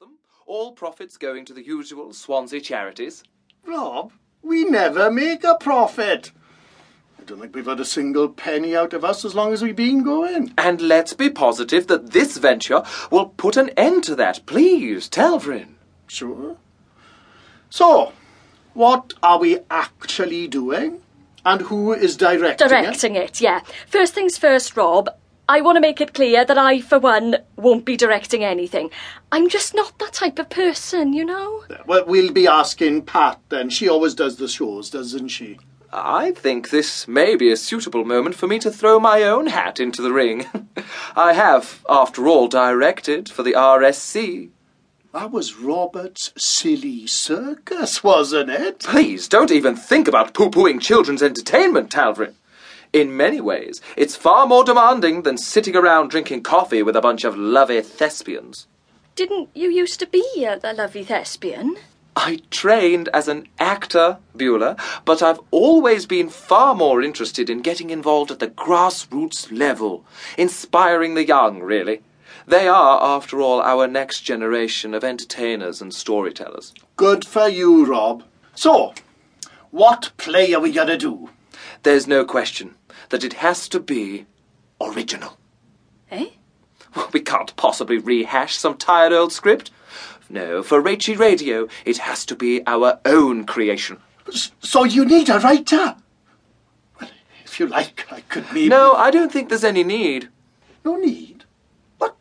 them, all profits going to the usual Swansea charities. Rob, we never make a profit. I don't think we've had a single penny out of us as long as we've been going. And let's be positive that this venture will put an end to that. Please, Talvrin. Sure. So, what are we actually doing? And who is directing it? Directing it, yeah. First things first, Rob. I want to make it clear that I, for one, won't be directing anything. I'm just not that type of person, you know? Well, we'll be asking Pat then. She always does the shows, doesn't she? I think this may be a suitable moment for me to throw my own hat into the ring. I have, after all, directed for the RSC. That was Robert's silly circus, wasn't it? Please, don't even think about poo-pooing children's entertainment, Talvrin. In many ways, it's far more demanding than sitting around drinking coffee with a bunch of lovey thespians. Didn't you used to be a, a lovely thespian? I trained as an actor, Beulah, but I've always been far more interested in getting involved at the grassroots level, inspiring the young, really. They are, after all, our next generation of entertainers and storytellers. Good for you, Rob. So, what play are we going to do? There's no question that it has to be original. Eh? We can't possibly rehash some tired old script. No, for Rachy Radio, it has to be our own creation. So you need a writer? Well, if you like, I could maybe... No, I don't think there's any need. No need? But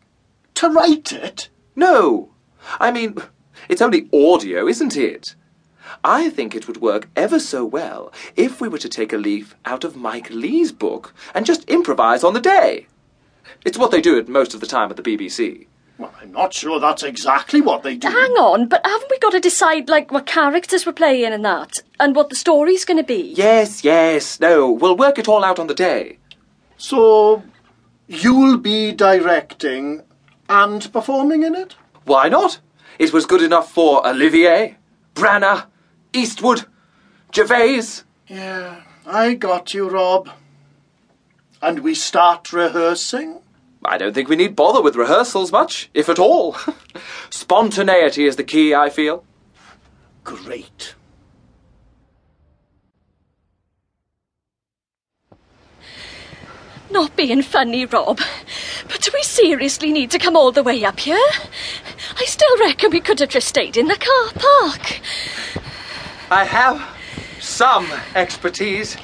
to write it? No. I mean, it's only audio, isn't it? I think it would work ever so well if we were to take a leaf out of Mike Leigh's book and just improvise on the day. It's what they do it most of the time at the BBC. Well, I'm not sure that's exactly what they do. Hang on, but haven't we got to decide, like, what characters we're playing and that? And what the story's going to be? Yes, yes, no, we'll work it all out on the day. So, you'll be directing and performing in it? Why not? It was good enough for Olivier, Branagh, Eastwood, Gervais. Yeah, I got you, Rob. And we start rehearsing? I don't think we need bother with rehearsals much, if at all. Spontaneity is the key, I feel. Great. Not being funny, Rob. But do we seriously need to come all the way up here? I still reckon we could have just stayed in the car park. I have some expertise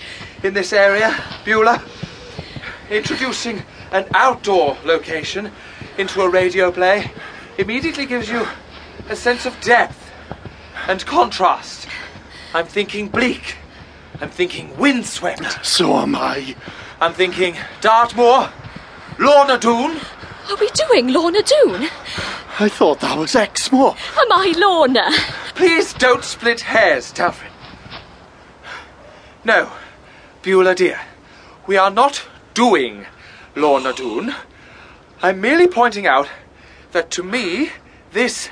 in this area, Beulah. Introducing an outdoor location into a radio play immediately gives you a sense of depth and contrast. I'm thinking bleak. I'm thinking windswept. So am I. I'm thinking Dartmoor, Lorna Doone. Are we doing Lorna Doone? I thought that was Exmoor. Am I Lorna? Please don't split hairs, Talfrin. No, Beulah dear, we are not doing Lorna Doone. I'm merely pointing out that to me, this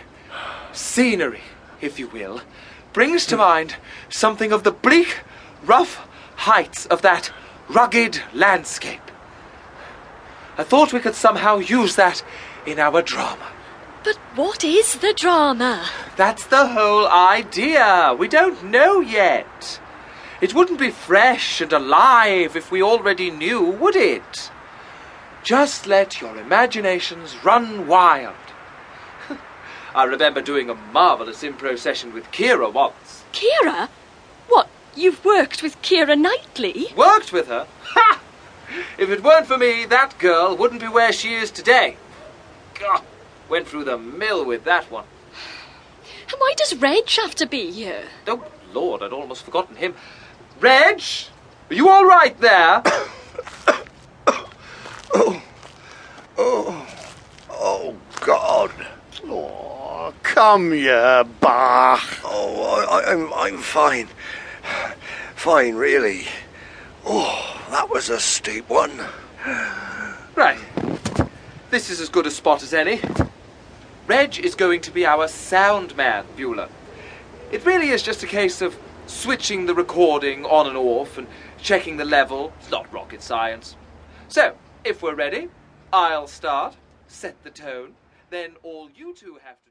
scenery, if you will, brings to mind something of the bleak, rough heights of that rugged landscape. I thought we could somehow use that in our drama. But what is the drama? That's the whole idea. We don't know yet. It wouldn't be fresh and alive if we already knew, would it? Just let your imaginations run wild. I remember doing a marvellous improv session with Keira once. Keira? What, you've worked with Keira Knightley? Worked with her? Ha! If it weren't for me, that girl wouldn't be where she is today. God, went through the mill with that one. And why does Reg have to be here? Oh, Lord, I'd almost forgotten him. Reg, are you all right there? Oh, God. Oh, come here, Bah. Oh, I, I'm, I'm fine. Fine, really. Oh, that was a steep one. Right. This is as good a spot as any. Reg is going to be our sound man, Beulah. It really is just a case of switching the recording on and off and checking the level. It's not rocket science. So, if we're ready, I'll start, set the tone, then all you two have to do.